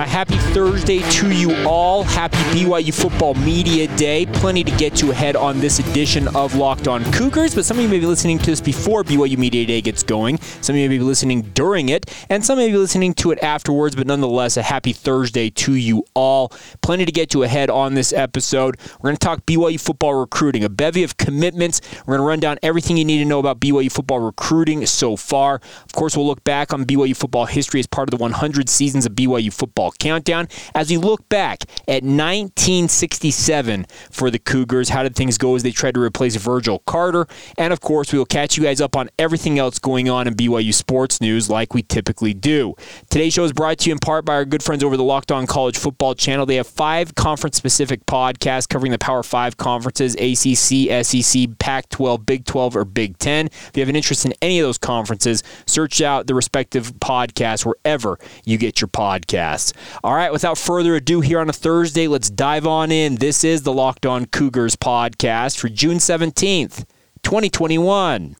Uh, happy Thursday to you all. Happy BYU Football Media Day. Plenty to get to ahead on this edition of Locked On Cougars, but some of you may be listening to this before BYU Media Day gets going. Some of you may be listening during it, and some may be listening to it afterwards, but nonetheless, a happy Thursday to you all. Plenty to get to ahead on this episode. We're going to talk BYU football recruiting, a bevy of commitments. We're going to run down everything you need to know about BYU football recruiting so far. Of course, we'll look back on BYU football history as part of the 100 seasons of BYU football football countdown. As we look back at 1967 for the Cougars, how did things go as they tried to replace Virgil Carter? And of course, we will catch you guys up on everything else going on in BYU sports news like we typically do. Today's show is brought to you in part by our good friends over the Locked On College Football channel. They have five conference specific podcasts covering the Power Five conferences ACC, SEC, Pac 12, Big 12, or Big 10. If you have an interest in any of those conferences, search out the respective podcasts wherever you get your podcasts. All right, without further ado, here on a Thursday, let's dive on in. This is the Locked On Cougars podcast for June 17th, 2021.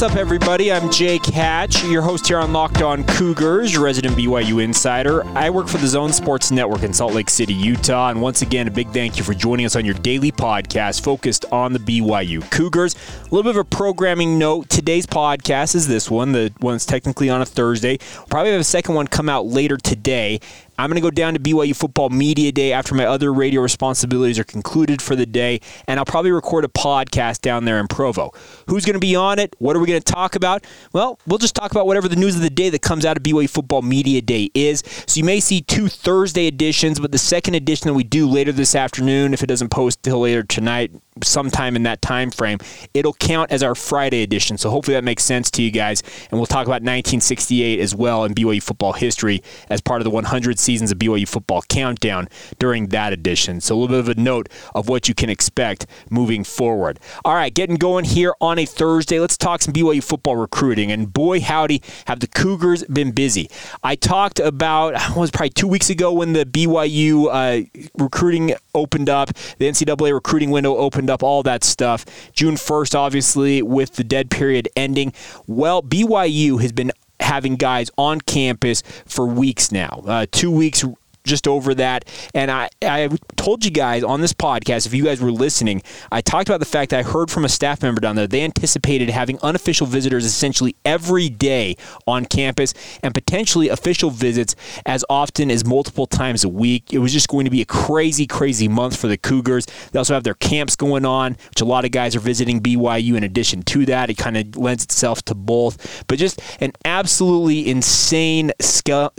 What's up, everybody? I'm Jake Hatch, your host here on Locked On Cougars, your resident BYU insider. I work for the Zone Sports Network in Salt Lake City, Utah. And once again, a big thank you for joining us on your daily podcast focused on the BYU Cougars. A little bit of a programming note today's podcast is this one, the one that's technically on a Thursday. We'll probably have a second one come out later today. I'm going to go down to BYU Football Media Day after my other radio responsibilities are concluded for the day, and I'll probably record a podcast down there in Provo. Who's going to be on it? What are we going to talk about? Well, we'll just talk about whatever the news of the day that comes out of BYU Football Media Day is. So you may see two Thursday editions, but the second edition that we do later this afternoon, if it doesn't post till later tonight, sometime in that time frame, it'll count as our Friday edition. So hopefully that makes sense to you guys. And we'll talk about 1968 as well in BYU football history as part of the 100 seasons of BYU football countdown during that edition. So a little bit of a note of what you can expect moving forward. All right, getting going here on a Thursday. Let's talk some BYU football recruiting. And boy, howdy, have the Cougars been busy. I talked about, was probably two weeks ago when the BYU uh, recruiting opened up, the NCAA recruiting window opened up, all that stuff. June 1st, obviously, with the dead period ending. Well, BYU has been having guys on campus for weeks now. Uh, two weeks just over that. And I, I told you guys on this podcast, if you guys were listening, I talked about the fact that I heard from a staff member down there. They anticipated having unofficial visitors essentially every day on campus and potentially official visits as often as multiple times a week. It was just going to be a crazy, crazy month for the Cougars. They also have their camps going on, which a lot of guys are visiting BYU in addition to that. It kind of lends itself to both. But just an absolutely insane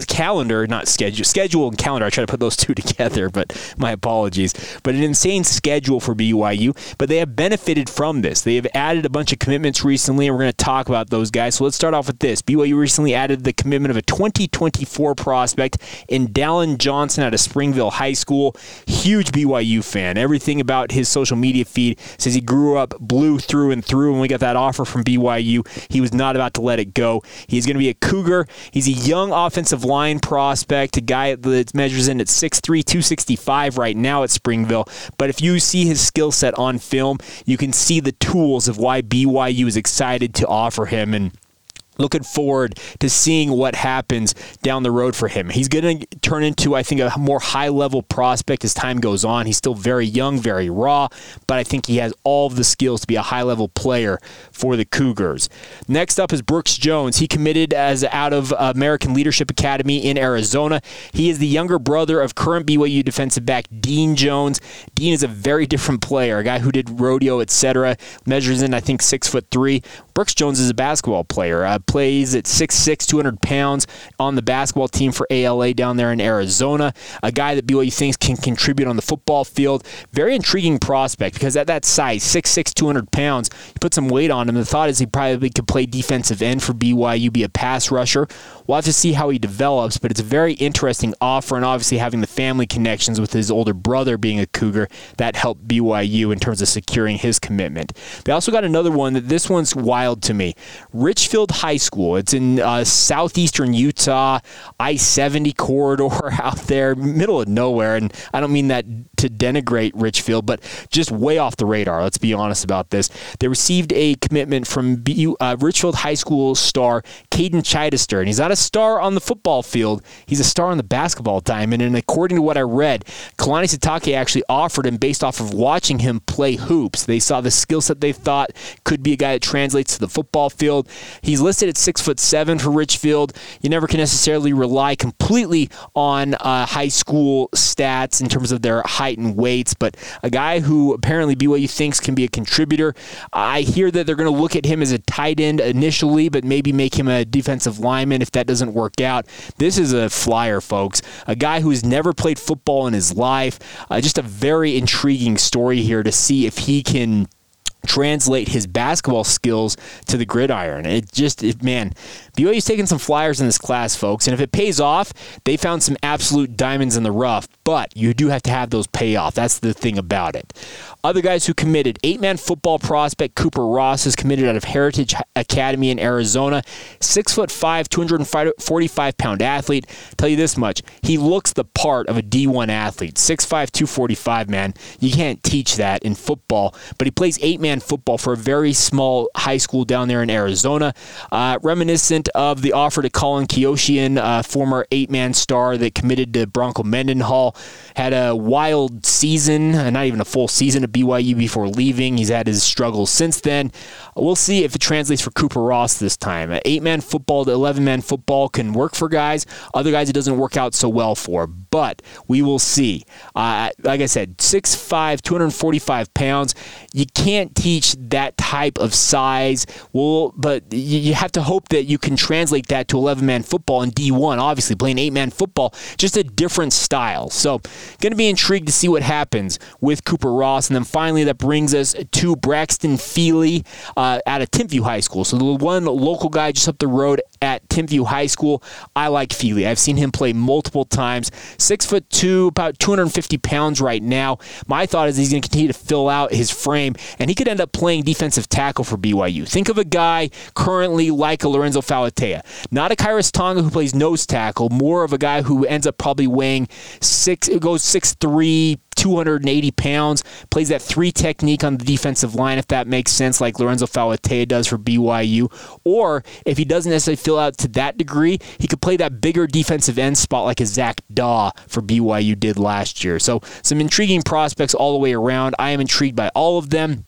calendar, not schedule, schedule and calendar calendar. I try to put those two together, but my apologies. But an insane schedule for BYU. But they have benefited from this. They have added a bunch of commitments recently, and we're going to talk about those guys. So let's start off with this. BYU recently added the commitment of a 2024 prospect in Dallin Johnson out of Springville High School. Huge BYU fan. Everything about his social media feed says he grew up blue through and through. When we got that offer from BYU, he was not about to let it go. He's going to be a Cougar. He's a young offensive line prospect, a guy that's measures in at 6'3, 265 right now at Springville. But if you see his skill set on film, you can see the tools of why BYU is excited to offer him. And looking forward to seeing what happens down the road for him. He's going to turn into, I think, a more high level prospect as time goes on. He's still very young, very raw, but I think he has all of the skills to be a high level player for the Cougars. Next up is Brooks Jones. He committed as out of American Leadership Academy in Arizona. He is the younger brother of current BYU defensive back Dean Jones. Dean is a very different player, a guy who did rodeo, etc. Measures in, I think, six foot three. Brooks Jones is a basketball player. Uh, plays at 6'6", 200 pounds on the basketball team for ALA down there in Arizona. A guy that BYU thinks can contribute on the football field. Very intriguing prospect because at that size, 6'6", 200 pounds, you put some weight on him. The thought is he probably could play defensive end for BYU, be a pass rusher. We'll have to see how he develops, but it's a very interesting offer, and obviously having the family connections with his older brother being a Cougar, that helped BYU in terms of securing his commitment. They also got another one that this one's wild to me. Richfield High School. It's in uh, southeastern Utah, I 70 corridor out there, middle of nowhere. And I don't mean that to denigrate Richfield, but just way off the radar. Let's be honest about this. They received a commitment from uh, Richfield High School star Caden Chidester. and he's not a star on the football field. He's a star on the basketball diamond. And according to what I read, Kalani Sitake actually offered him based off of watching him play hoops. They saw the skill set they thought could be a guy that translates to the football field. He's listed at six foot seven for Richfield. You never can necessarily rely completely on uh, high school stats in terms of their height height and weights, but a guy who apparently BYU thinks can be a contributor. I hear that they're going to look at him as a tight end initially, but maybe make him a defensive lineman if that doesn't work out. This is a flyer, folks. A guy who's never played football in his life. Uh, just a very intriguing story here to see if he can translate his basketball skills to the gridiron. It just, it, man, BYU's taking some flyers in this class, folks. And if it pays off, they found some absolute diamonds in the rough, but you do have to have those pay off. That's the thing about it. Other guys who committed eight man football prospect Cooper Ross is committed out of Heritage Academy in Arizona. Six foot five, 245 pound athlete. Tell you this much, he looks the part of a D1 athlete. 6'5, 245, man. You can't teach that in football, but he plays eight man football for a very small high school down there in Arizona. Uh, reminiscent of the offer to Colin Keosian, uh, former eight man star that committed to Bronco Mendenhall. Had a wild season, uh, not even a full season BYU before leaving. He's had his struggles since then. We'll see if it translates for Cooper Ross this time. Eight man football to 11 man football can work for guys. Other guys, it doesn't work out so well for. But we will see. Uh, like I said, 6'5, 245 pounds. You can't teach that type of size. Well, but you have to hope that you can translate that to 11 man football in D1. Obviously, playing eight man football, just a different style. So, going to be intrigued to see what happens with Cooper Ross. And then finally, that brings us to Braxton Feely uh, out of Timpview High School. So, the one local guy just up the road at Timpview High School. I like Feely. I've seen him play multiple times. Six foot two, about 250 pounds right now. My thought is he's going to continue to fill out his frame, and he could end up playing defensive tackle for BYU. Think of a guy currently like a Lorenzo Fauatea, not a Khyiris Tonga who plays nose tackle, more of a guy who ends up probably weighing six. It goes six three 280 pounds, plays that three technique on the defensive line, if that makes sense, like Lorenzo Fauatea does for BYU. Or if he doesn't necessarily out to that degree, he could play that bigger defensive end spot like a Zac Dawe for BYU did last year. So some intriguing prospects all the way around. I am intrigued by all of them.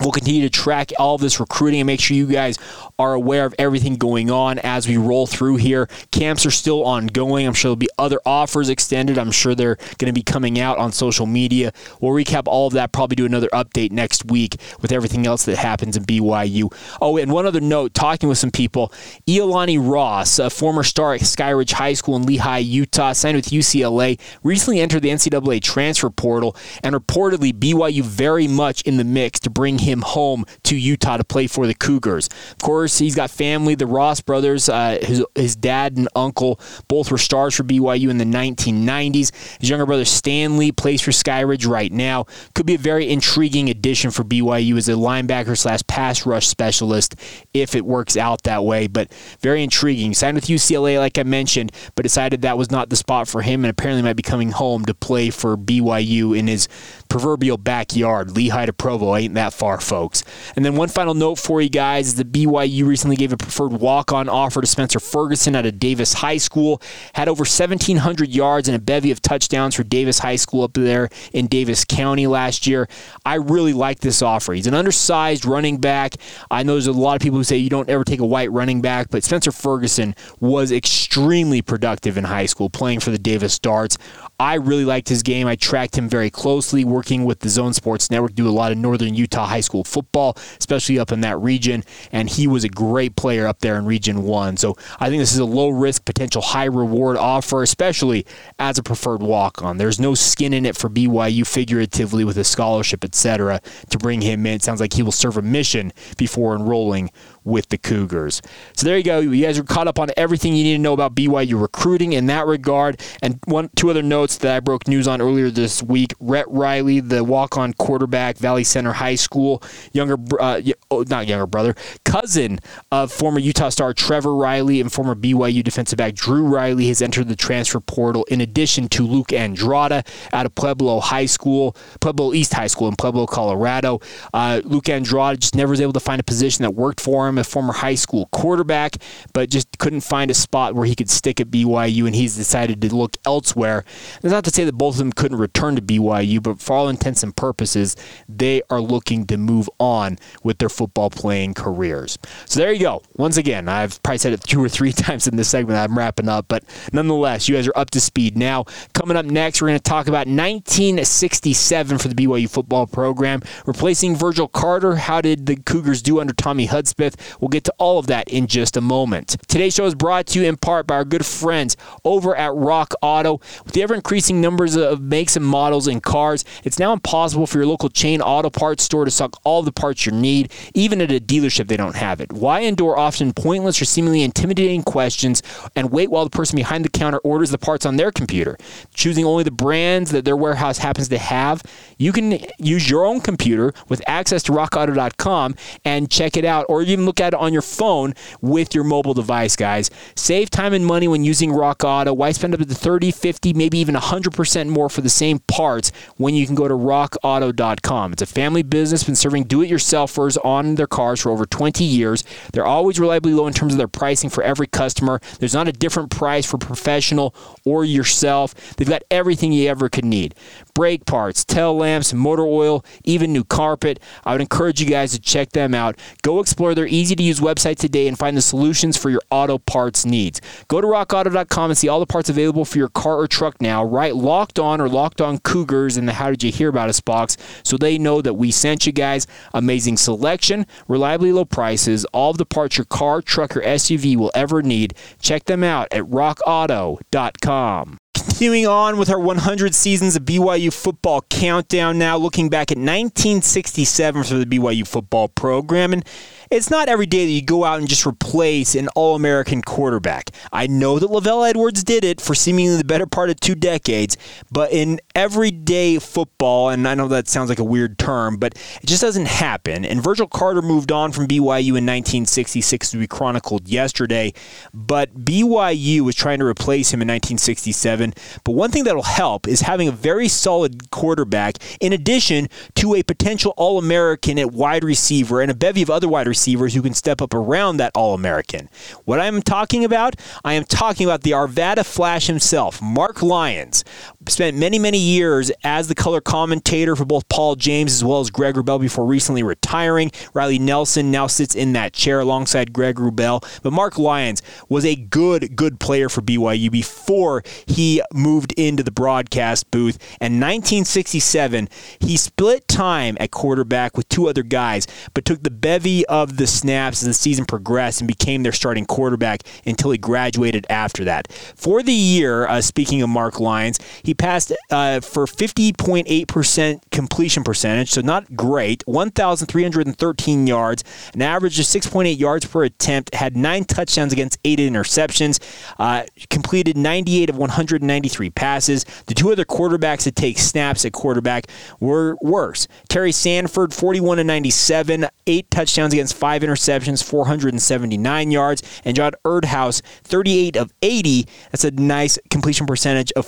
We'll continue to track all of this recruiting and make sure you guys are aware of everything going on as we roll through here. Camps are still ongoing. I'm sure there'll be other offers extended. I'm sure they're going to be coming out on social media. We'll recap all of that, probably do another update next week with everything else that happens in BYU. Oh, and one other note talking with some people Iolani Ross, a former star at Skyridge High School in Lehi, Utah, signed with UCLA, recently entered the NCAA transfer portal, and reportedly BYU very much in the mix to bring him home to Utah to play for the Cougars. Of course, he's got family. The Ross brothers, uh, his, his dad and uncle, both were stars for BYU in the 1990s. His younger brother Stanley plays for Skyridge right now. Could be a very intriguing addition for BYU as a linebacker slash pass rush specialist if it works out that way. But very intriguing. Signed with UCLA, like I mentioned, but decided that was not the spot for him and apparently might be coming home to play for BYU in his proverbial backyard. Lehi to Provo ain't that far, folks. And then one final note for you guys is that BYU recently gave a preferred walk-on offer to Spencer Ferguson out of Davis High School. Had over 1,700 yards and a bevy of touchdowns for Davis High School up there in Davis County last year. I really like this offer. He's an undersized running back. I know there's a lot of people who say you don't ever take a white running back, but Spencer Ferguson was extremely productive in high school, playing for the Davis Darts. I really liked his game. I tracked him very closely, working with the Zone Sports Network, do a lot of Northern Utah high school football, especially up in that region. And he was a great player up there in Region 1. So I think this is a low risk, potential high reward offer, especially as a preferred walk on. There's no skin in it for BYU figuratively with a scholarship, etc., to bring him in. It sounds like he will serve a mission before enrolling with the Cougars. So there you go. You guys are caught up on everything you need to know about BYU recruiting in that regard. And one, two other notes that I broke news on earlier this week: Rhett Reilly, the walk-on quarterback, Valley Center High School, younger, uh, oh, not younger brother, cousin of former Utah star Trevor Reilly and former BYU defensive back Drew Reilly has entered the transfer portal. In addition to Luke Andrada out of Pueblo High School, Pueblo East High School in Pueblo, Colorado. Uh, Luke Andrada just never was able to find a position that worked for him a former high school quarterback, but just couldn't find a spot where he could stick at BYU, and he's decided to look elsewhere. That's not to say that both of them couldn't return to BYU, but for all intents and purposes, they are looking to move on with their football playing careers. So there you go. Once again, I've probably said it two or three times in this segment. I'm wrapping up, but nonetheless, you guys are up to speed now. Coming up next, we're going to talk about 1967 for the BYU football program, replacing Virgil Carter. How did the Cougars do under Tommy Hudspeth? We'll get to all of that in just a moment. Today's show is brought to you in part by our good friends over at Rock Auto. With the ever increasing numbers of makes and models in cars, it's now impossible for your local chain auto parts store to stock all the parts you need, even at a dealership they don't have it. Why endure often pointless or seemingly intimidating questions and wait while the person behind the counter orders the parts on their computer? Choosing only the brands that their warehouse happens to have, you can use your own computer with access to rockauto.com and check it out, or even look at it on your phone with your mobile device, guys. Save time and money when using Rock Auto. Why spend up to 30, 50, maybe even 100% more for the same parts when you can go to rockauto.com? It's a family business, been serving do it yourselfers on their cars for over 20 years. They're always reliably low in terms of their pricing for every customer. There's not a different price for professional or yourself. They've got everything you ever could need brake parts, tail lamps, motor oil, even new carpet. I would encourage you guys to check them out. Go explore their easy to use website today and find the solutions for your auto parts needs. Go to rockauto.com and see all the parts available for your car or truck now. Write locked on or locked on Cougars in the How Did You Hear About Us box so they know that we sent you guys. Amazing selection, reliably low prices, all of the parts your car, truck, or SUV will ever need. Check them out at rockauto.com. Continuing on with our 100 seasons of BYU football countdown now, looking back at 1967 for the BYU football program. And it's not every day that you go out and just replace an All American quarterback. I know that LaVell Edwards did it for seemingly the better part of two decades, but in everyday football, and I know that sounds like a weird term, but it just doesn't happen. And Virgil Carter moved on from BYU in 1966 to be chronicled yesterday, but BYU was trying to replace him in 1967. But one thing that'll help is having a very solid quarterback in addition to a potential All American at wide receiver and a bevy of other wide receivers who can step up around that All American. What I'm talking about, I am talking about the Arvada Flash himself, Marc Lyons. Spent many, many years as the color commentator for both Paul James as well as Greg Wrubell before recently retiring. Riley Nelson now sits in that chair alongside Greg Wrubell. But Marc Lyons was a good, good player for BYU before he moved into the broadcast booth. And 1967, he split time at quarterback with two other guys, but took the bevy of the snaps as the season progressed and became their starting quarterback until he graduated after that. For the year, uh, speaking of Marc Lyons, he passed uh, for 50.8% completion percentage, so not great, 1,313 yards, an average of 6.8 yards per attempt, had nine touchdowns against eight interceptions, uh, completed 98 of 193 passes. The two other quarterbacks that take snaps at quarterback were worse. Terry Sanford, 41 and 97, eight touchdowns against five interceptions, 479 yards, and John Erdhouse, 38 of 80. That's a nice completion percentage of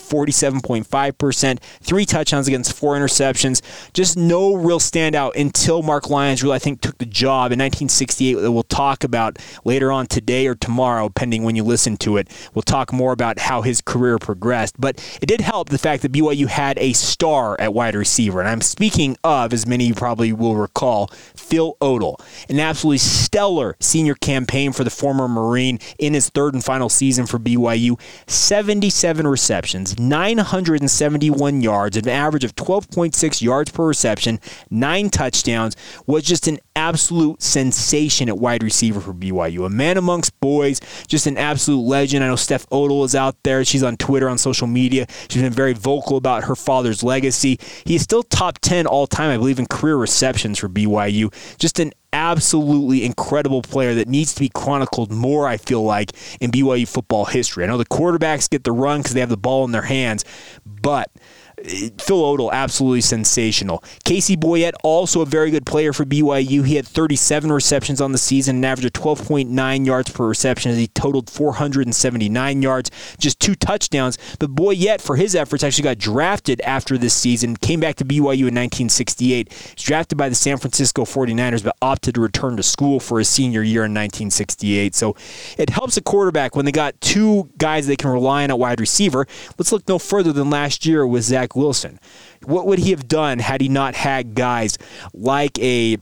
47.5%, three touchdowns against four interceptions. Just no real standout until Marc Lyons really, I think, took the job in 1968 that we'll talk about later on today or tomorrow, pending when you listen to it. We'll talk more about how his career progressed. But it did help the fact that BYU had a star at wide receiver. And I'm speaking of, as many of you probably will recall, Phil Odle. An absolutely stellar senior campaign for the former Marine in his third and final season for BYU. 77 receptions, 900 471 yards, an average of 12.6 yards per reception, nine touchdowns, was just an absolute sensation at wide receiver for BYU. A man amongst boys, just an absolute legend. I know Steph Odle is out there. She's on Twitter, on social media. She's been very vocal about her father's legacy. He is still top 10 all time, I believe, in career receptions for BYU. Just an absolutely incredible player that needs to be chronicled more, I feel like, in BYU football history. I know the quarterbacks get the run because they have the ball in their hands, but Phil Odle, absolutely sensational. Casey Boyett, also a very good player for BYU. He had 37 receptions on the season, an average of 12.9 yards per reception as he totaled 479 yards, just two touchdowns. But Boyett, for his efforts, actually got drafted after this season, came back to BYU in 1968. He's drafted by the San Francisco 49ers, but opted to return to school for his senior year in 1968. So it helps a quarterback when they got two guys they can rely on at wide receiver. Let's look no further than last year with Zach Zach Wilson. What would he have done had he not had guys like a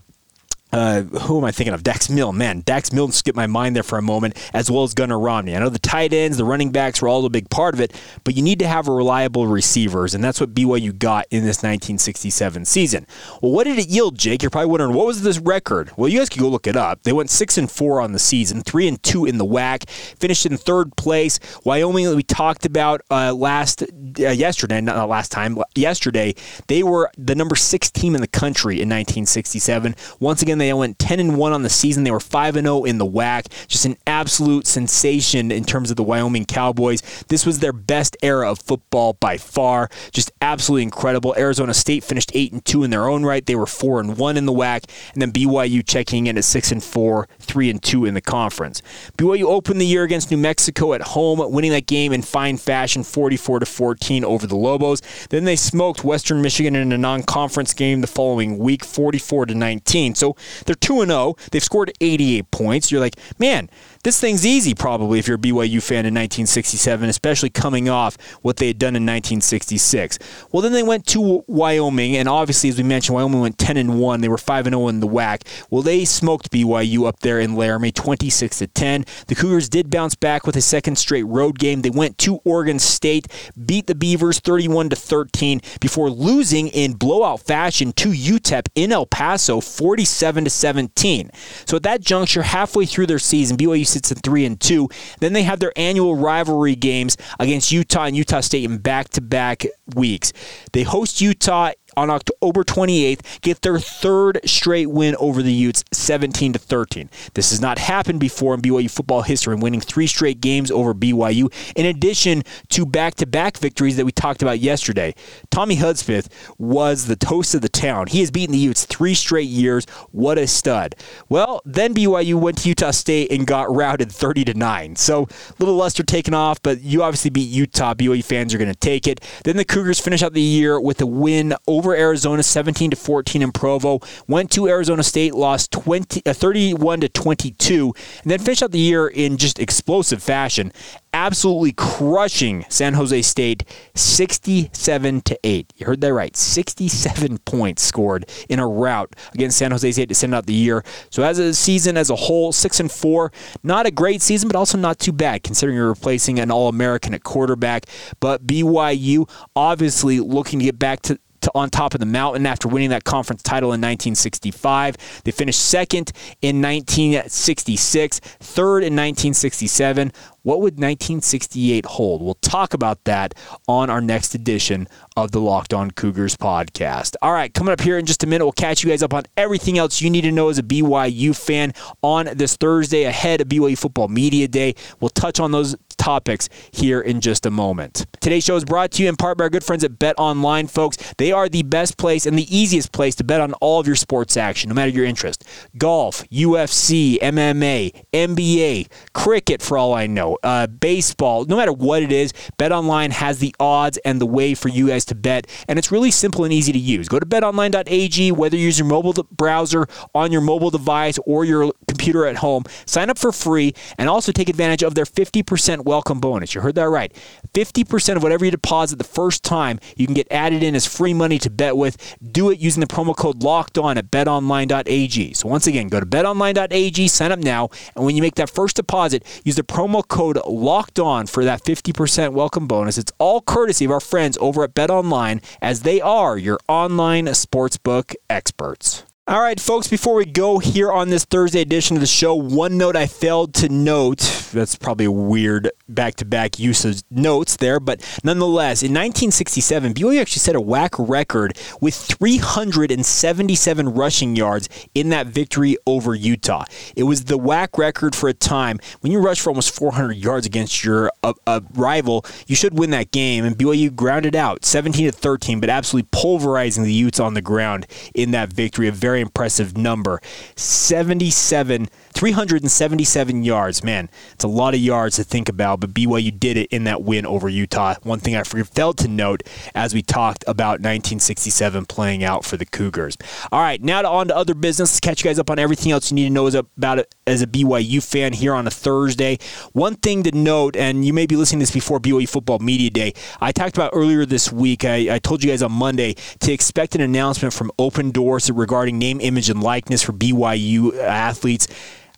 uh, who am I thinking of? Dax Milne. Man, Dax Milne skipped my mind there for a moment, as well as Gunnar Romney. I know the tight ends, the running backs were all a big part of it, but you need to have reliable receivers, and that's what BYU got in this 1967 season. Well, what did it yield, Jake? You're probably wondering, what was this record? Well, you guys can go look it up. They went 6 and 4 on the season, 3 and 2 in the WAC, finished in third place. Wyoming, we talked about uh, last uh, yesterday, not last time, yesterday, they were the number six team in the country in 1967. Once again, they went 10 and 1 on the season. They were 5 and 0 in the WAC. Just an absolute sensation in terms of the Wyoming Cowboys. This was their best era of football by far. Just absolutely incredible. Arizona State finished 8 and 2 in their own right. They were 4 and 1 in the WAC, and then BYU checking in at 6 and 4, 3 and 2 in the conference. BYU opened the year against New Mexico at home, winning that game in fine fashion, 44 to 14 over the Lobos. Then they smoked Western Michigan in a non-conference game the following week, 44 to 19. So they're 2 0. They've scored 88 points. You're like, man, this thing's easy probably if you're a BYU fan in 1967, especially coming off what they had done in 1966. Well, then they went to Wyoming, and obviously, as we mentioned, Wyoming went 10 and 1. They were 5 and 0 in the WAC. Well, they smoked BYU up there in Laramie, 26 to 10. The Cougars did bounce back with a second straight road game. They went to Oregon State, beat the Beavers 31 to 13 before losing in blowout fashion to UTEP in El Paso, 47 to 17. So at that juncture, halfway through their season, BYU sits at three and two. Then they have their annual rivalry games against Utah and Utah State in back-to-back weeks. They host Utah on October 28th get their third straight win over the Utes, 17 to 13. This has not happened before in BYU football history, winning three straight games over BYU, in addition to back-to-back victories that we talked about yesterday. Tommy Hudspeth was the toast of the town. He has beaten the Utes three straight years. What a stud! Well, then BYU went to Utah State and got routed 30 to nine. So a little luster taken off, but you obviously beat Utah. BYU fans are going to take it. Then the Cougars finish out the year with a win over over Arizona 17 to 14 in Provo. Went to Arizona State, lost 20, uh, 31 to 22, and then finished out the year in just explosive fashion absolutely crushing San Jose State 67 to 8. You heard that right. 67 points scored in a rout against San Jose State to send out the year. So as a season as a whole, 6 and 4, not a great season but also not too bad considering you're replacing an All-American at quarterback, but BYU obviously looking to get back to to on top of the mountain after winning that conference title in 1965. They finished second in 1966, third in 1967. What would 1968 hold? We'll talk about that on our next edition of the Locked On Cougars podcast. All right, coming up here in just a minute, we'll catch you guys up on everything else you need to know as a BYU fan on this Thursday ahead of BYU Football Media Day. We'll touch on those topics here in just a moment. Today's show is brought to you in part by our good friends at Bet Online, folks. They are the best place and the easiest place to bet on all of your sports action, no matter your interest. Golf, UFC, MMA, NBA, cricket, for all I know, uh, baseball, no matter what it is, Bet Online has the odds and the way for you guys to bet, and it's really simple and easy to use. Go to betonline.ag, whether you use your mobile browser on your mobile device or your computer at home. Sign up for free and also take advantage of their 50% welcome bonus. You heard that right. 50% of whatever you deposit the first time, you can get added in as free money to bet with. Do it using the promo code locked on at betonline.ag. So once again, go to betonline.ag, sign up now, and when you make that first deposit, use the promo code locked on for that 50% welcome bonus. It's all courtesy of our friends over at BetOnline as they are your online sportsbook experts. All right, folks, before we go here on this Thursday edition of the show, one note I failed to note. That's probably a weird back to back use of notes there, but nonetheless, in 1967, BYU actually set a WAC record with 377 rushing yards in that victory over Utah. It was the WAC record for a time. When you rush for almost 400 yards against your uh, uh, rival, you should win that game, and BYU grounded out 17 to 13, but absolutely pulverizing the Utes on the ground in that victory. A very very impressive number 77 377 yards. Man, it's a lot of yards to think about, but BYU did it in that win over Utah. One thing I failed to note as we talked about 1967 playing out for the Cougars. All right, now to on to other business. Catch you guys up on everything else you need to know about it as a BYU fan here on a Thursday. One thing to note, and you may be listening to this before BYU Football Media Day, I talked about earlier this week, I, I told you guys on Monday to expect an announcement from Open Doors regarding name, image, and likeness for BYU athletes.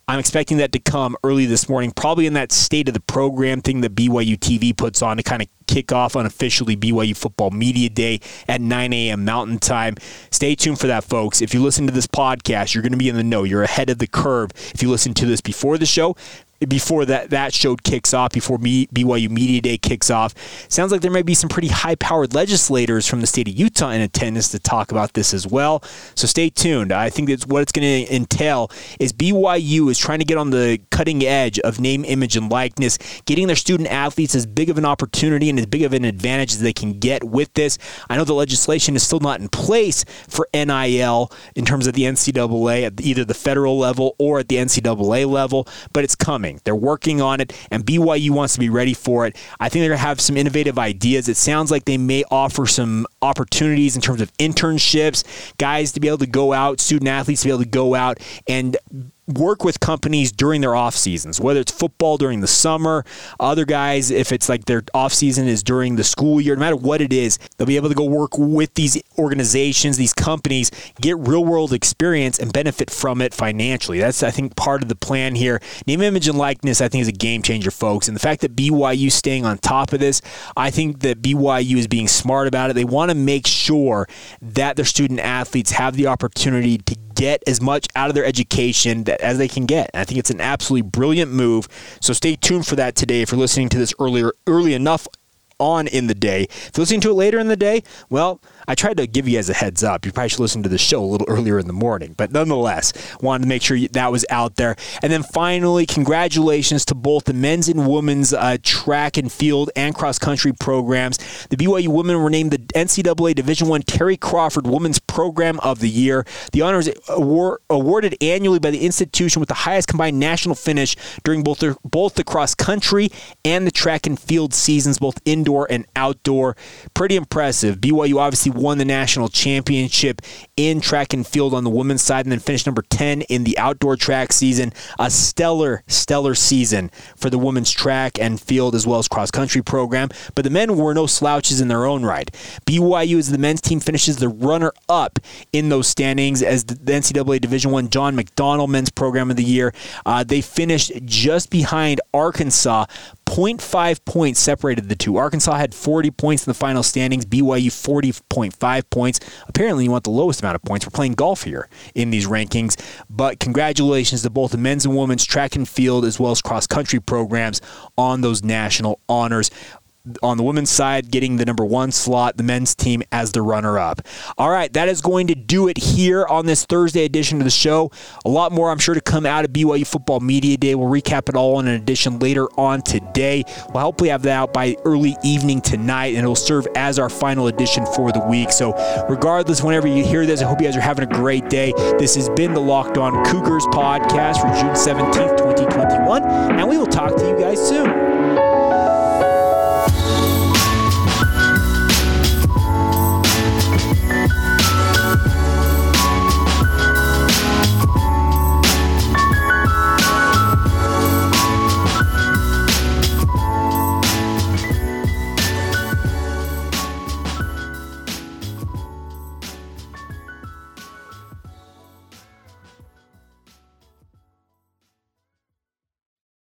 I'm expecting that to come early this morning, probably in that state of the program thing that BYU TV puts on to kind of kick off unofficially BYU Football Media Day at 9 a.m. Mountain Time. Stay tuned for that, folks. If you listen to this podcast, you're going to be in the know. You're ahead of the curve. If you listen to this before the show, before that that show kicks off, before BYU Media Day kicks off. Sounds like there may be some pretty high powered legislators from the state of Utah in attendance to talk about this as well. So stay tuned. I think that's what it's going to entail is BYU is trying to get on the cutting edge of name, image, and likeness, getting their student athletes as big of an opportunity and as big of an advantage as they can get with this. I know the legislation is still not in place for NIL in terms of the NCAA at either the federal level or at the NCAA level, but it's coming coming. They're working on it, and BYU wants to be ready for it. I think they're going to have some innovative ideas. It sounds like they may offer some opportunities in terms of internships, guys to be able to go out, student athletes to be able to go out and work with companies during their off seasons, whether it's football during the summer, other guys, if it's like their off season is during the school year, no matter what it is, they'll be able to go work with these organizations, these companies, get real world experience and benefit from it financially. That's, I think, part of the plan here. Name, image, and likeness, I think, is a game changer, folks. And the fact that BYU staying on top of this, I think that BYU is being smart about it. They want to make sure that their student athletes have the opportunity to get as much out of their education that, as they can get. And I think it's an absolutely brilliant move. So stay tuned for that today. If you're listening to this earlier, early enough on in the day. If you're listening to it later in the day, well, I tried to give you guys a heads up. You probably should listen to the show a little earlier in the morning, but nonetheless, wanted to make sure that was out there. And then finally, congratulations to both the men's and women's uh, track and field and cross country programs. The BYU women were named the NCAA Division One Terry Crawford Women's Program of the Year. The honor is award- awarded annually by the institution with the highest combined national finish during both the, both the cross country and the track and field seasons, both indoor and outdoor. Pretty impressive. BYU obviously won the national championship in track and field on the women's side and then finished number 10 in the outdoor track season. A stellar, stellar season for the women's track and field as well as cross country program. But the men were no slouches in their own right. BYU as the men's team finishes the runner up in those standings as the NCAA Division One John McDonnell Men's Program of the Year. Uh, they finished just behind Arkansas, 0.5 points separated the two. Arkansas had 40 points in the final standings, BYU 40.5 points. Apparently, you want the lowest amount of points. We're playing golf here in these rankings. But congratulations to both the men's and women's track and field as well as cross country programs on those national honors on the women's side, getting the number one slot, the men's team as the runner up. All right, that is going to do it here on this Thursday edition of the show. A lot more, I'm sure, to come out of BYU Football Media Day. We'll recap it all in an edition later on today. We'll hopefully have that out by early evening tonight, and it'll serve as our final edition for the week. So, regardless, whenever you hear this, I hope you guys are having a great day. This has been the Locked On Cougars podcast for June 17th, 2021, and we will talk to you guys soon.